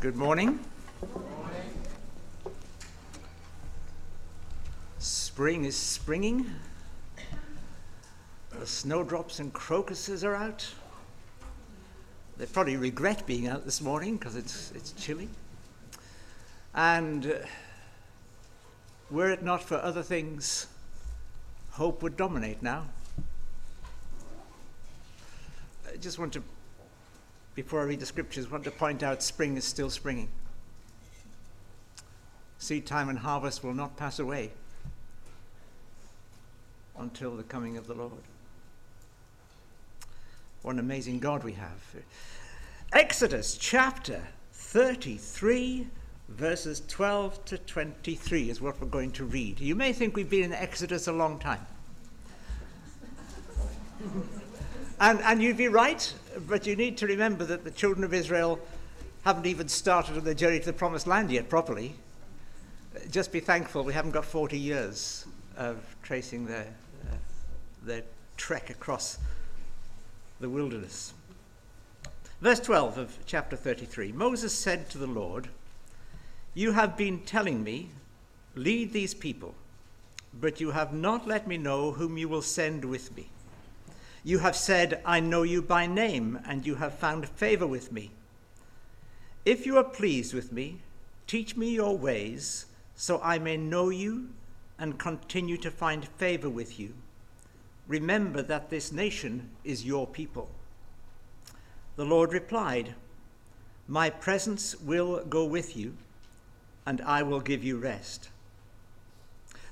Good morning. Spring is springing. The snowdrops and crocuses are out. They probably regret being out this morning because it's, it's chilly. And uh, were it not for other things, hope would dominate now. I just want to before I read the scriptures, I want to point out spring is still springing. Seed time and harvest will not pass away until the coming of the Lord. What an amazing God we have. Exodus chapter 33, verses 12 to 23 is what we're going to read. You may think we've been in Exodus a long time. And, and you'd be right. But you need to remember that the children of Israel haven't even started on their journey to the promised land yet properly. Just be thankful we haven't got 40 years of tracing their, uh, their trek across the wilderness. Verse 12 of chapter 33 Moses said to the Lord, You have been telling me, lead these people, but you have not let me know whom you will send with me. You have said, I know you by name, and you have found favor with me. If you are pleased with me, teach me your ways, so I may know you and continue to find favor with you. Remember that this nation is your people. The Lord replied, My presence will go with you, and I will give you rest.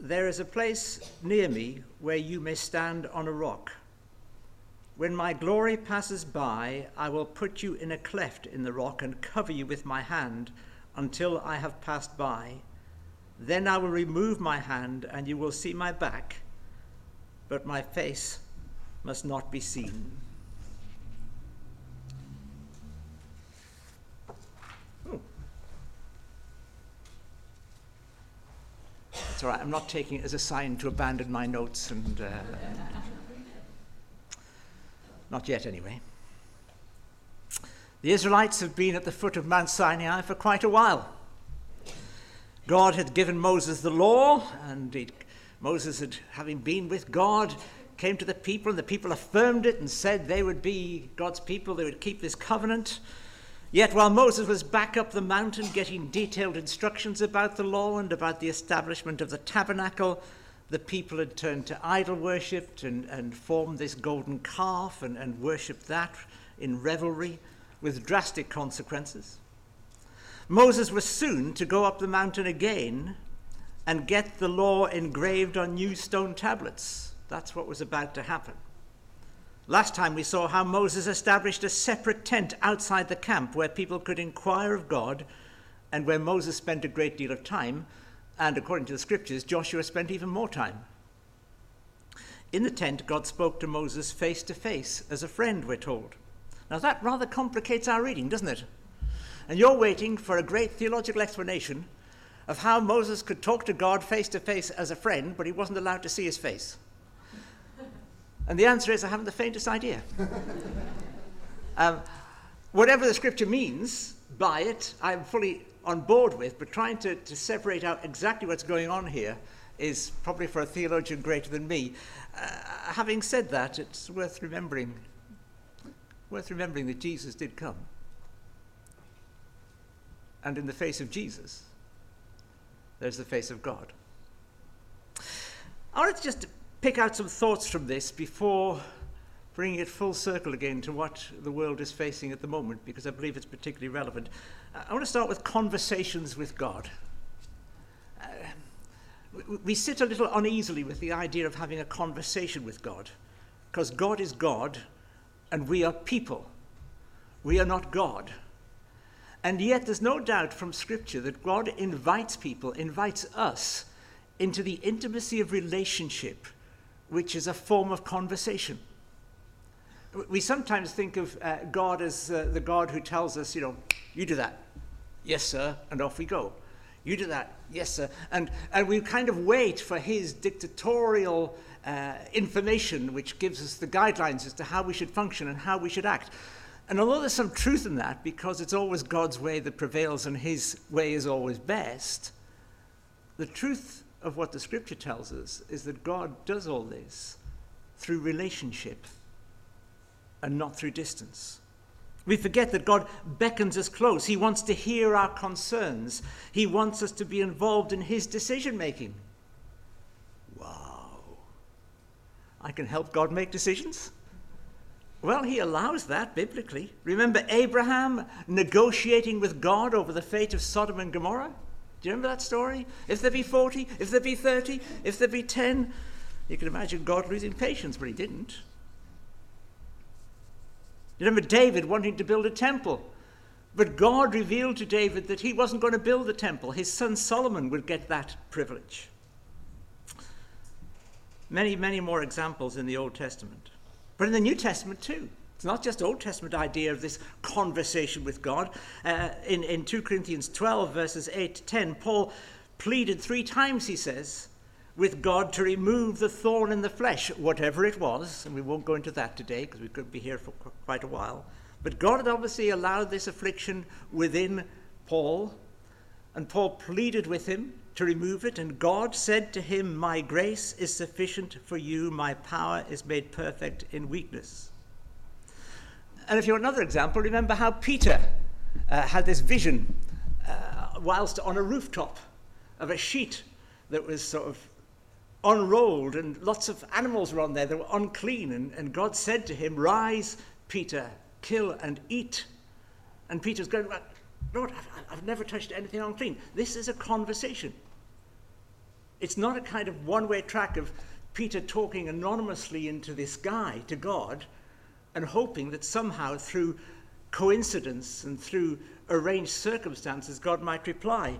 there is a place near me where you may stand on a rock. When my glory passes by, I will put you in a cleft in the rock and cover you with my hand until I have passed by. Then I will remove my hand, and you will see my back, but my face must not be seen. It's all right. I'm not taking it as a sign to abandon my notes, and uh, not yet, anyway. The Israelites have been at the foot of Mount Sinai for quite a while. God had given Moses the law, and Moses, had, having been with God, came to the people, and the people affirmed it and said they would be God's people, they would keep this covenant. Yet while Moses was back up the mountain getting detailed instructions about the law and about the establishment of the tabernacle, the people had turned to idol worship and, and formed this golden calf and, and worshipped that in revelry with drastic consequences. Moses was soon to go up the mountain again and get the law engraved on new stone tablets. That's what was about to happen. Last time we saw how Moses established a separate tent outside the camp where people could inquire of God and where Moses spent a great deal of time, and according to the scriptures, Joshua spent even more time. In the tent, God spoke to Moses face to face as a friend, we're told. Now that rather complicates our reading, doesn't it? And you're waiting for a great theological explanation of how Moses could talk to God face to face as a friend, but he wasn't allowed to see his face. And the answer is, I haven't the faintest idea. um, whatever the scripture means by it, I'm fully on board with, but trying to, to separate out exactly what's going on here is probably for a theologian greater than me. Uh, having said that, it's worth remembering, worth remembering that Jesus did come. And in the face of Jesus, there's the face of God. I wanted to just pick out some thoughts from this before bringing it full circle again to what the world is facing at the moment, because I believe it's particularly relevant. I want to start with conversations with God. Uh, we sit a little uneasily with the idea of having a conversation with God, because God is God and we are people. We are not God. And yet, there's no doubt from Scripture that God invites people, invites us into the intimacy of relationship, which is a form of conversation. We sometimes think of uh, God as uh, the God who tells us, you know, you do that. Yes, sir, and off we go. You do that. Yes, sir. And, and we kind of wait for his dictatorial uh, information, which gives us the guidelines as to how we should function and how we should act. And although there's some truth in that, because it's always God's way that prevails and his way is always best, the truth of what the scripture tells us is that God does all this through relationship and not through distance. We forget that God beckons us close. He wants to hear our concerns. He wants us to be involved in His decision making. Wow. I can help God make decisions? Well, he allows that biblically. Remember Abraham negotiating with God over the fate of Sodom and Gomorrah? Do you remember that story? If there be 40, if there be 30, if there be 10, you can imagine God losing patience, but he didn't. You remember David wanting to build a temple, but God revealed to David that he wasn't going to build the temple. His son Solomon would get that privilege. Many, many more examples in the Old Testament. But in the New Testament too. It's not just Old Testament idea of this conversation with God. Uh, in, in 2 Corinthians 12, verses 8 to 10, Paul pleaded three times, he says, with God to remove the thorn in the flesh, whatever it was. And we won't go into that today because we could be here for quite a while. But God had obviously allowed this affliction within Paul. And Paul pleaded with him to remove it. And God said to him, My grace is sufficient for you, my power is made perfect in weakness. And if you want another example, remember how Peter uh, had this vision uh, whilst on a rooftop of a sheet that was sort of unrolled, and lots of animals were on there that were unclean. And, and God said to him, Rise, Peter, kill and eat. And Peter's going, Lord, I've, I've never touched anything unclean. This is a conversation. It's not a kind of one way track of Peter talking anonymously into this guy to God and hoping that somehow through coincidence and through arranged circumstances God might reply.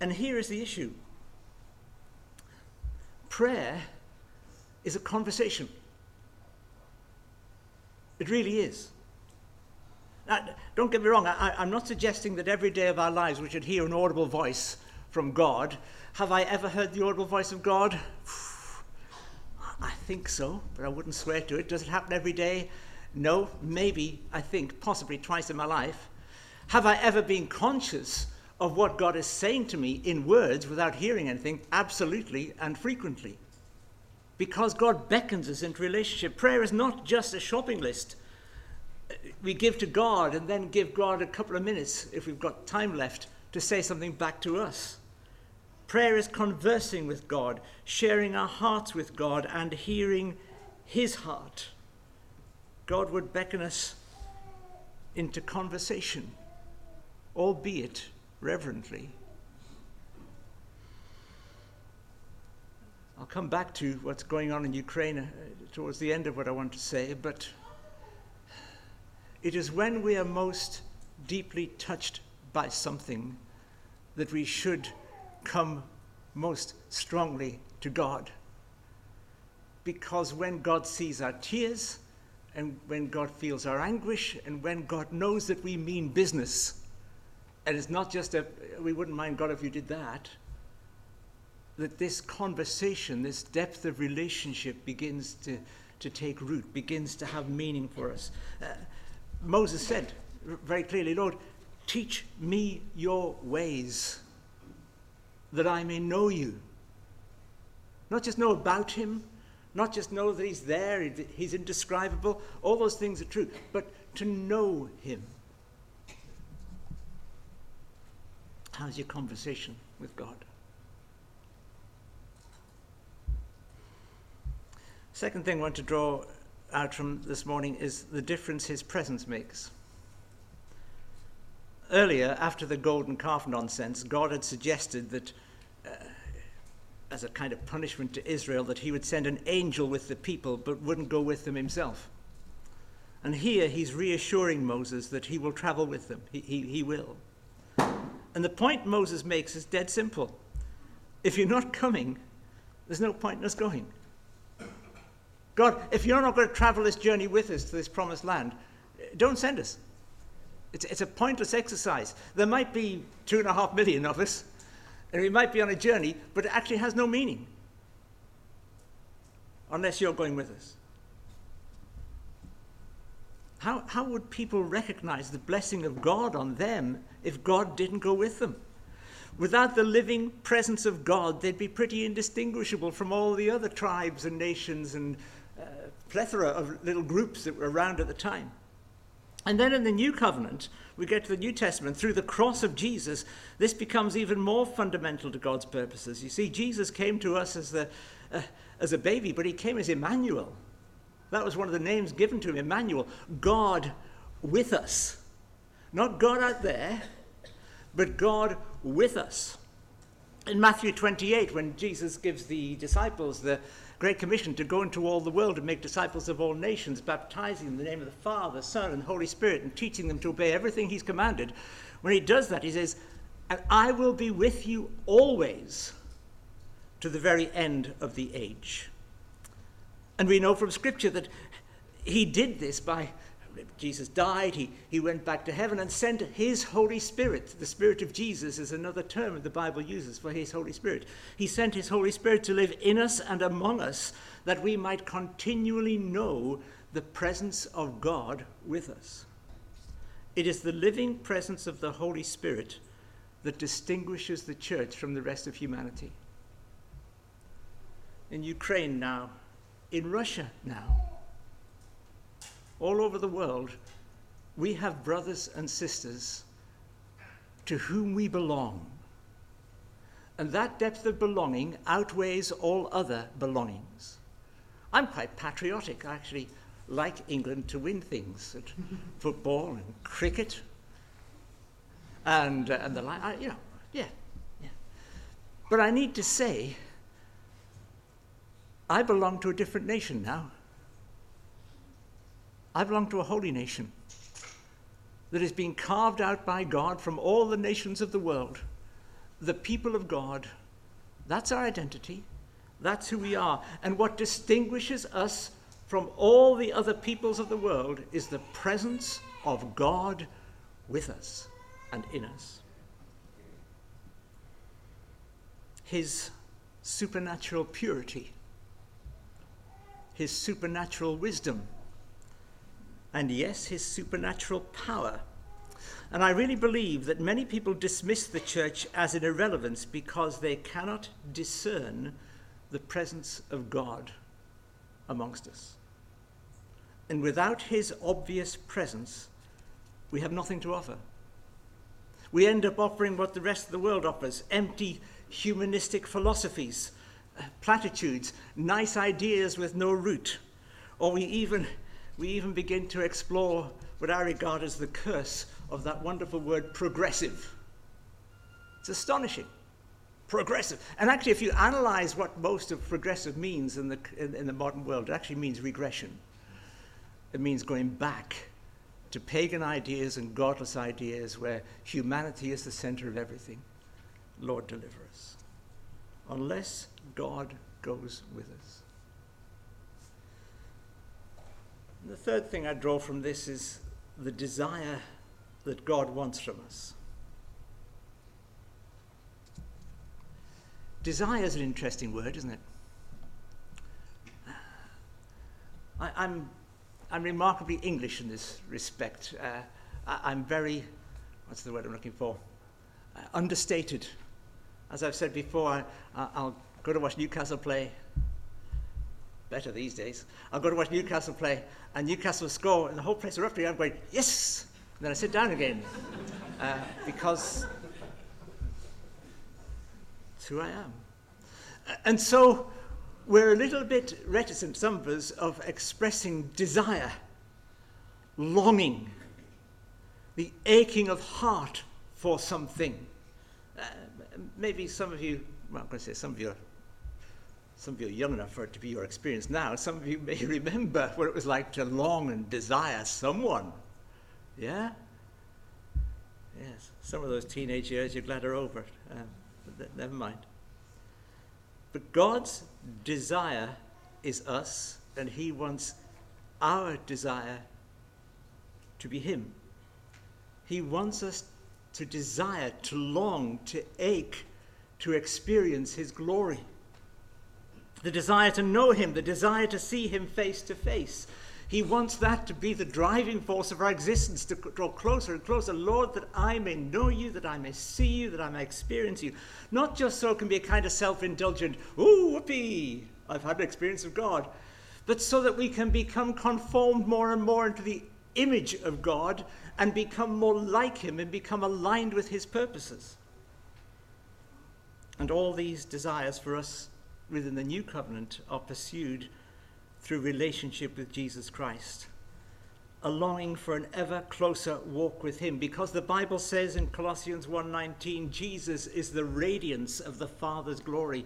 And here is the issue prayer is a conversation. It really is. Now, don't get me wrong, I, am not suggesting that every day of our lives we should hear an audible voice from God have I ever heard the audible voice of God? I think so, but I wouldn't swear to it. Does it happen every day? No, maybe, I think, possibly twice in my life. Have I ever been conscious of what God is saying to me in words without hearing anything? Absolutely and frequently. Because God beckons us into relationship. Prayer is not just a shopping list. We give to God and then give God a couple of minutes, if we've got time left, to say something back to us. Prayer is conversing with God, sharing our hearts with God, and hearing His heart. God would beckon us into conversation, albeit reverently. I'll come back to what's going on in Ukraine uh, towards the end of what I want to say, but it is when we are most deeply touched by something that we should come most strongly to God. Because when God sees our tears, and when God feels our anguish, and when God knows that we mean business, and it's not just a, we wouldn't mind God if you did that, that this conversation, this depth of relationship begins to, to take root, begins to have meaning for us. Uh, Moses said very clearly, Lord, teach me your ways that I may know you. Not just know about him, not just know that he's there, he's indescribable, all those things are true, but to know him. How's your conversation with God? Second thing I want to draw out from this morning is the difference his presence makes. Earlier, after the golden calf nonsense, God had suggested that, uh, as a kind of punishment to Israel, that he would send an angel with the people but wouldn't go with them himself. And here he's reassuring Moses that he will travel with them. He, he, he will. And the point Moses makes is dead simple. If you're not coming, there's no point in us going. God, if you're not going to travel this journey with us to this promised land, don't send us. It's, it's a pointless exercise. There might be two and a half million of us, and we might be on a journey, but it actually has no meaning unless you're going with us. How, how would people recognize the blessing of God on them if God didn't go with them? Without the living presence of God, they'd be pretty indistinguishable from all the other tribes and nations and uh, plethora of little groups that were around at the time. And then in the New Covenant, we get to the New Testament, through the cross of Jesus, this becomes even more fundamental to God's purposes. You see, Jesus came to us as, the, uh, as a baby, but he came as Emmanuel. That was one of the names given to him, Emmanuel, God with us. Not God out there, but God with us. In Matthew 28, when Jesus gives the disciples the Great Commission to go into all the world and make disciples of all nations, baptizing in the name of the Father, Son, and Holy Spirit, and teaching them to obey everything He's commanded. When He does that, He says, And I will be with you always to the very end of the age. And we know from Scripture that He did this by Jesus died, he, he went back to heaven and sent his Holy Spirit. The Spirit of Jesus is another term the Bible uses for his Holy Spirit. He sent his Holy Spirit to live in us and among us that we might continually know the presence of God with us. It is the living presence of the Holy Spirit that distinguishes the church from the rest of humanity. In Ukraine now, in Russia now, all over the world, we have brothers and sisters to whom we belong. And that depth of belonging outweighs all other belongings. I'm quite patriotic. I actually like England to win things at football and cricket and, uh, and the like. You know, yeah, yeah. But I need to say, I belong to a different nation now. I belong to a holy nation that is being carved out by God from all the nations of the world. The people of God. That's our identity. That's who we are. And what distinguishes us from all the other peoples of the world is the presence of God with us and in us. His supernatural purity, His supernatural wisdom and yes, his supernatural power. And I really believe that many people dismiss the church as an irrelevance because they cannot discern the presence of God amongst us. And without his obvious presence, we have nothing to offer. We end up offering what the rest of the world offers empty humanistic philosophies, platitudes, nice ideas with no root. Or we even we even begin to explore what I regard as the curse of that wonderful word progressive. It's astonishing. Progressive. And actually, if you analyze what most of progressive means in the, in, in the modern world, it actually means regression. It means going back to pagan ideas and godless ideas where humanity is the center of everything. Lord, deliver us. Unless God goes with us. The third thing I draw from this is the desire that God wants from us. Desire is an interesting word, isn't it? I, am I'm, I'm remarkably English in this respect. Uh, I, am very, what's the word I'm looking for? Uh, understated. As I've said before, I, I'll go to watch Newcastle play better these days. I'll go to watch Newcastle play, and Newcastle score, and the whole place erupting. I'm going, yes! And then I sit down again. Uh, because That's who I am. And so we're a little bit reticent, some of us, of expressing desire, longing, the aching of heart for something. Uh, maybe some of you, well, I'm going to say some of you are, some of you are young enough for it to be your experience now. Some of you may remember what it was like to long and desire someone. Yeah? Yes, some of those teenage years you're glad are over. Um, never mind. But God's desire is us, and He wants our desire to be Him. He wants us to desire, to long, to ache, to experience His glory. The desire to know Him, the desire to see Him face to face, he wants that to be the driving force of our existence, to draw closer and closer. Lord, that I may know you, that I may see you, that I may experience you. Not just so it can be a kind of self indulgent, ooh, whoopee, I've had an experience of God, but so that we can become conformed more and more into the image of God and become more like Him and become aligned with His purposes. And all these desires for us within the new covenant are pursued through relationship with Jesus Christ, a longing for an ever closer walk with him because the Bible says in Colossians 1:19 Jesus is the radiance of the Father's glory.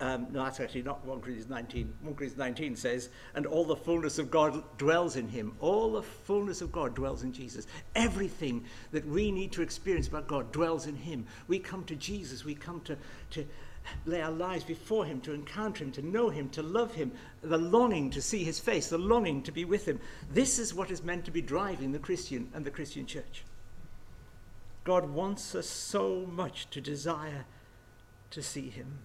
Um, no, that's actually not 1 Corinthians 19. 1 Corinthians 19 says, and all the fullness of God dwells in him. All the fullness of God dwells in Jesus. Everything that we need to experience about God dwells in him. We come to Jesus. We come to, to lay our lives before Him, to encounter Him, to know Him, to love Him, the longing to see His face, the longing to be with Him. This is what is meant to be driving the Christian and the Christian church. God wants us so much to desire to see Him.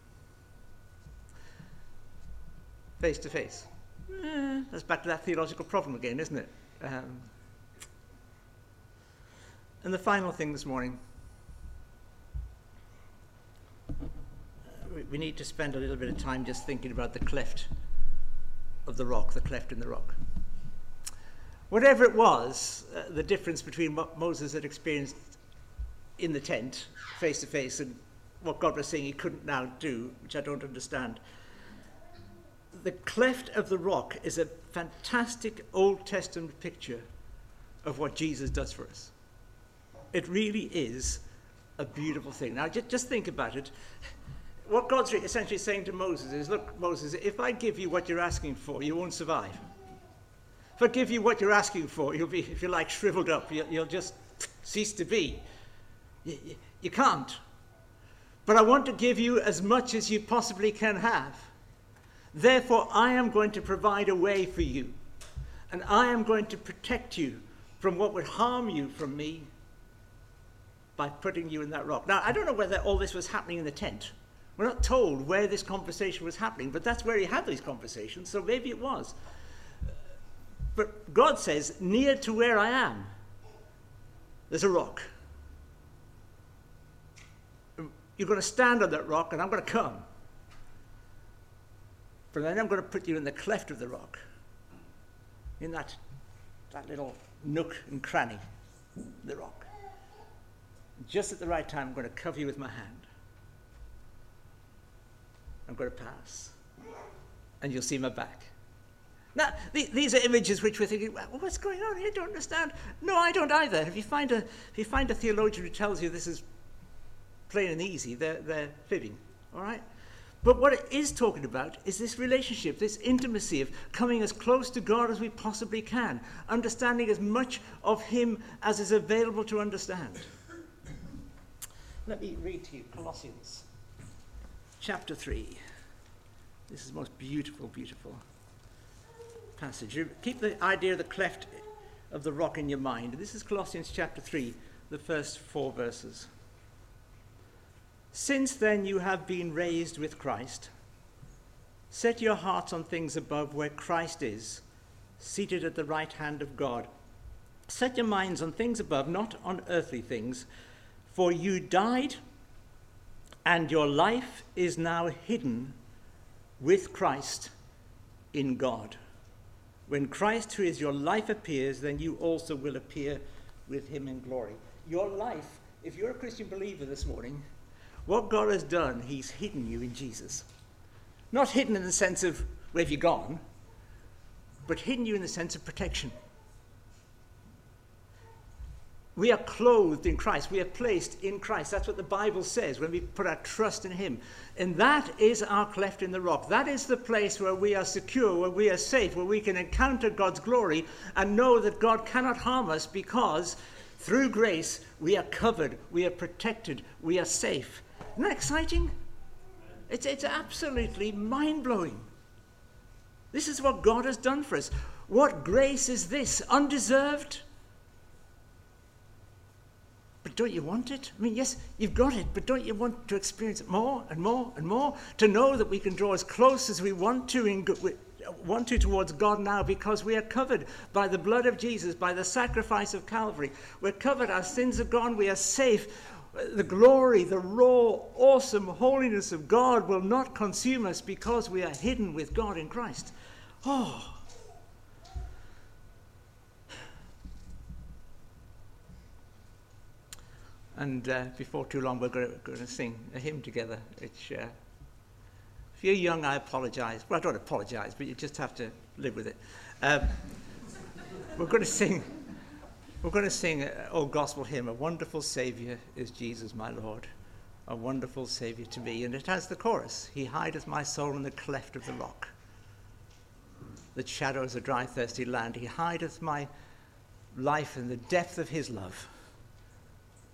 Face to face. Eh, that's back to that theological problem again, isn't it? Um, and the final thing this morning we need to spend a little bit of time just thinking about the cleft of the rock, the cleft in the rock. Whatever it was, uh, the difference between what Moses had experienced in the tent, face to face, and what God was saying he couldn't now do, which I don't understand. The cleft of the rock is a fantastic Old Testament picture of what Jesus does for us. It really is a beautiful thing. Now, just, just think about it what God's essentially saying to Moses is, look, Moses, if I give you what you're asking for, you won't survive. If I give you what you're asking for, you'll be, if you like, shriveled up. You'll, you'll just cease to be. You, you, you can't. But I want to give you as much as you possibly can have. Therefore, I am going to provide a way for you. And I am going to protect you from what would harm you from me by putting you in that rock. Now, I don't know whether all this was happening in the tent. We're not told where this conversation was happening, but that's where he had these conversations, so maybe it was. But God says, near to where I am, there's a rock. You're going to stand on that rock, and I'm going to come. But then I'm going to put you in the cleft of the rock, in that, that little nook and cranny, the rock. Just at the right time, I'm going to cover you with my hand. I'm going to pass. And you'll see my back. Now, the, these are images which we're thinking, well, what's going on here? I don't understand. No, I don't either. If you find a, if you find a theologian who tells you this is plain and easy, they're, they're fibbing. All right? But what it is talking about is this relationship, this intimacy of coming as close to God as we possibly can, understanding as much of Him as is available to understand. Let me read to you Colossians chapter 3. This is the most beautiful, beautiful passage. Keep the idea of the cleft of the rock in your mind. This is Colossians chapter 3, the first four verses. Since then you have been raised with Christ. Set your hearts on things above where Christ is, seated at the right hand of God. Set your minds on things above, not on earthly things, for you died and your life is now hidden with Christ in God. When Christ, who is your life, appears, then you also will appear with him in glory. Your life, if you're a Christian believer this morning, What God has done, He's hidden you in Jesus. Not hidden in the sense of where have you gone, but hidden you in the sense of protection. We are clothed in Christ. We are placed in Christ. That's what the Bible says when we put our trust in Him. And that is our cleft in the rock. That is the place where we are secure, where we are safe, where we can encounter God's glory and know that God cannot harm us because through grace we are covered, we are protected, we are safe. Isn't that exciting? It's, it's absolutely mind blowing. This is what God has done for us. What grace is this? Undeserved? But don't you want it? I mean, yes, you've got it, but don't you want to experience it more and more and more? To know that we can draw as close as we want to, in, want to towards God now because we are covered by the blood of Jesus, by the sacrifice of Calvary. We're covered, our sins are gone, we are safe. The glory, the raw, awesome holiness of God will not consume us because we are hidden with God in Christ. Oh, And uh, before too long, we're going to sing a hymn together. Which, uh, if you're young, I apologize. Well, I don't apologize, but you just have to live with it. Um, we're going to sing. We're going to sing an old gospel hymn. A wonderful Savior is Jesus, my Lord. A wonderful Savior to me. And it has the chorus He hideth my soul in the cleft of the rock. That shadows a dry, thirsty land. He hideth my life in the depth of his love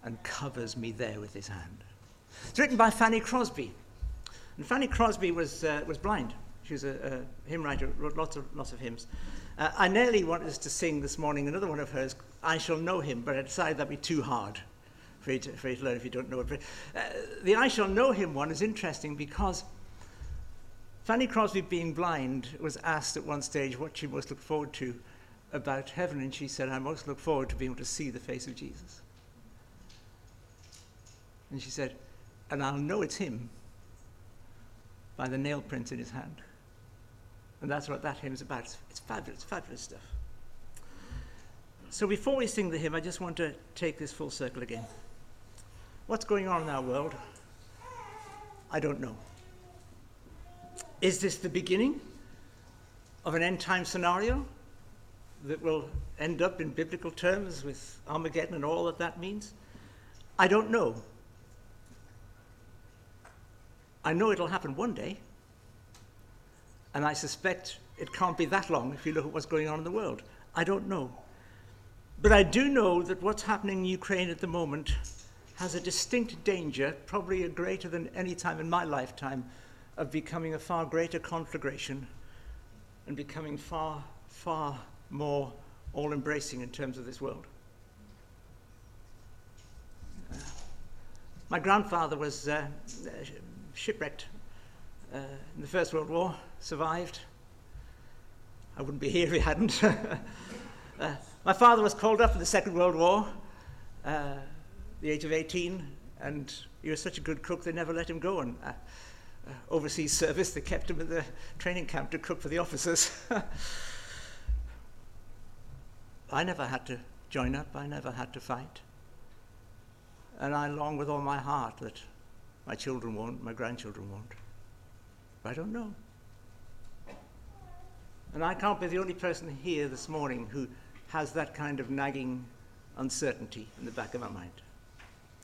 and covers me there with his hand. It's written by Fanny Crosby. And Fanny Crosby was, uh, was blind. She was a, a hymn writer, wrote lots of, lots of hymns. Uh, I nearly wanted us to sing this morning another one of hers, I Shall Know Him, but I decided that'd be too hard for you to, for you to learn if you don't know it. Uh, the I Shall Know Him one is interesting because Fanny Crosby, being blind, was asked at one stage what she most looked forward to about heaven, and she said, I most look forward to being able to see the face of Jesus. And she said, And I'll know it's him by the nail prints in his hand. And that's what that hymn is about. It's, it's fabulous, fabulous stuff. So before we sing the hymn, I just want to take this full circle again. What's going on in our world? I don't know. Is this the beginning of an end time scenario that will end up in biblical terms with Armageddon and all that that means? I don't know. I know it'll happen one day, and I suspect it can't be that long if you look at what's going on in the world. I don't know. But I do know that what's happening in Ukraine at the moment has a distinct danger, probably greater than any time in my lifetime, of becoming a far greater conflagration and becoming far, far more all embracing in terms of this world. Uh, my grandfather was uh, shipwrecked uh, in the First World War, survived. I wouldn't be here if he hadn't. uh, my father was called up in the Second World War, uh, the age of 18, and he was such a good cook they never let him go on uh, uh, overseas service. They kept him at the training camp to cook for the officers. I never had to join up, I never had to fight. And I long with all my heart that my children won't, my grandchildren won't. I don't know. And I can't be the only person here this morning who has that kind of nagging uncertainty in the back of my mind.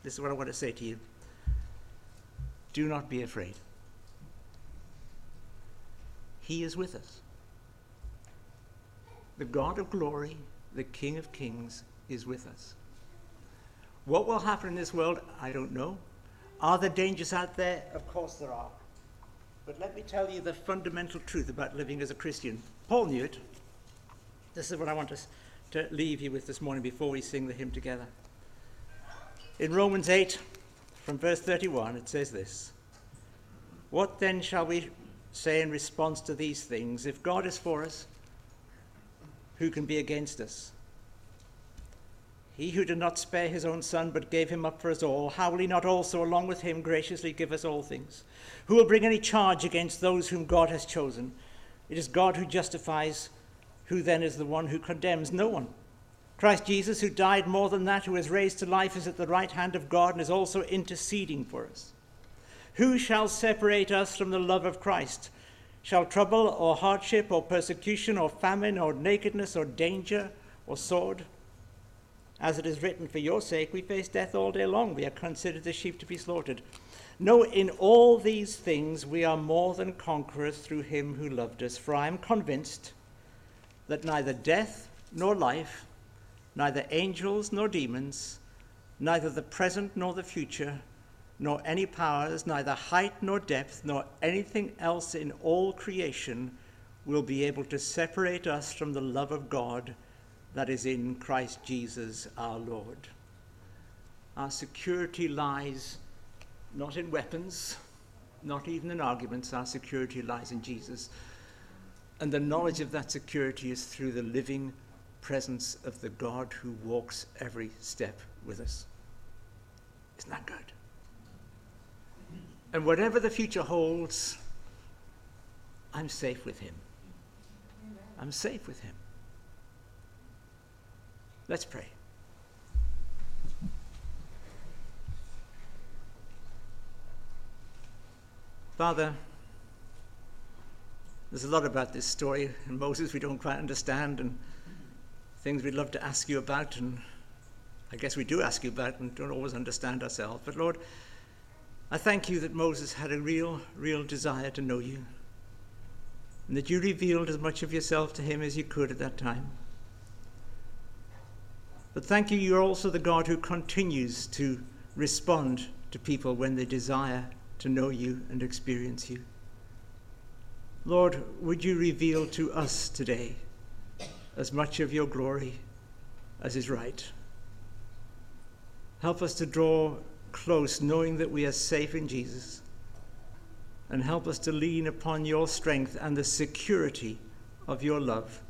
This is what I want to say to you. Do not be afraid. He is with us. The God of glory, the King of kings, is with us. What will happen in this world, I don't know. Are there dangers out there? Of course there are. But let me tell you the fundamental truth about living as a Christian. Paul knew it. This is what I want us to leave you with this morning before we sing the hymn together. In Romans 8, from verse 31, it says this What then shall we say in response to these things? If God is for us, who can be against us? He who did not spare his own son, but gave him up for us all, how will he not also, along with him, graciously give us all things? Who will bring any charge against those whom God has chosen? It is God who justifies. Who then is the one who condemns? No one. Christ Jesus, who died more than that, who is raised to life, is at the right hand of God and is also interceding for us. Who shall separate us from the love of Christ? Shall trouble or hardship or persecution or famine or nakedness or danger or sword? As it is written, For your sake we face death all day long. We are considered as sheep to be slaughtered. No, in all these things we are more than conquerors through him who loved us. For I am convinced that neither death nor life, neither angels nor demons, neither the present nor the future, nor any powers, neither height nor depth, nor anything else in all creation will be able to separate us from the love of God that is in Christ Jesus our Lord. Our security lies not in weapons, not even in arguments. Our security lies in Jesus. And the knowledge of that security is through the living presence of the God who walks every step with us. Isn't that good? And whatever the future holds, I'm safe with him. I'm safe with him. Let's pray. Father, there's a lot about this story in Moses we don't quite understand, and things we'd love to ask you about, and I guess we do ask you about and don't always understand ourselves. But Lord, I thank you that Moses had a real, real desire to know you, and that you revealed as much of yourself to him as you could at that time. But thank you, you're also the God who continues to respond to people when they desire to know you and experience you. Lord, would you reveal to us today as much of your glory as is right? Help us to draw close, knowing that we are safe in Jesus. And help us to lean upon your strength and the security of your love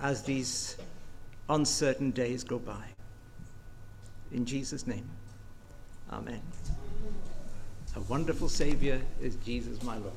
as these uncertain days go by. In Jesus' name, amen. A wonderful Savior is Jesus, my Lord.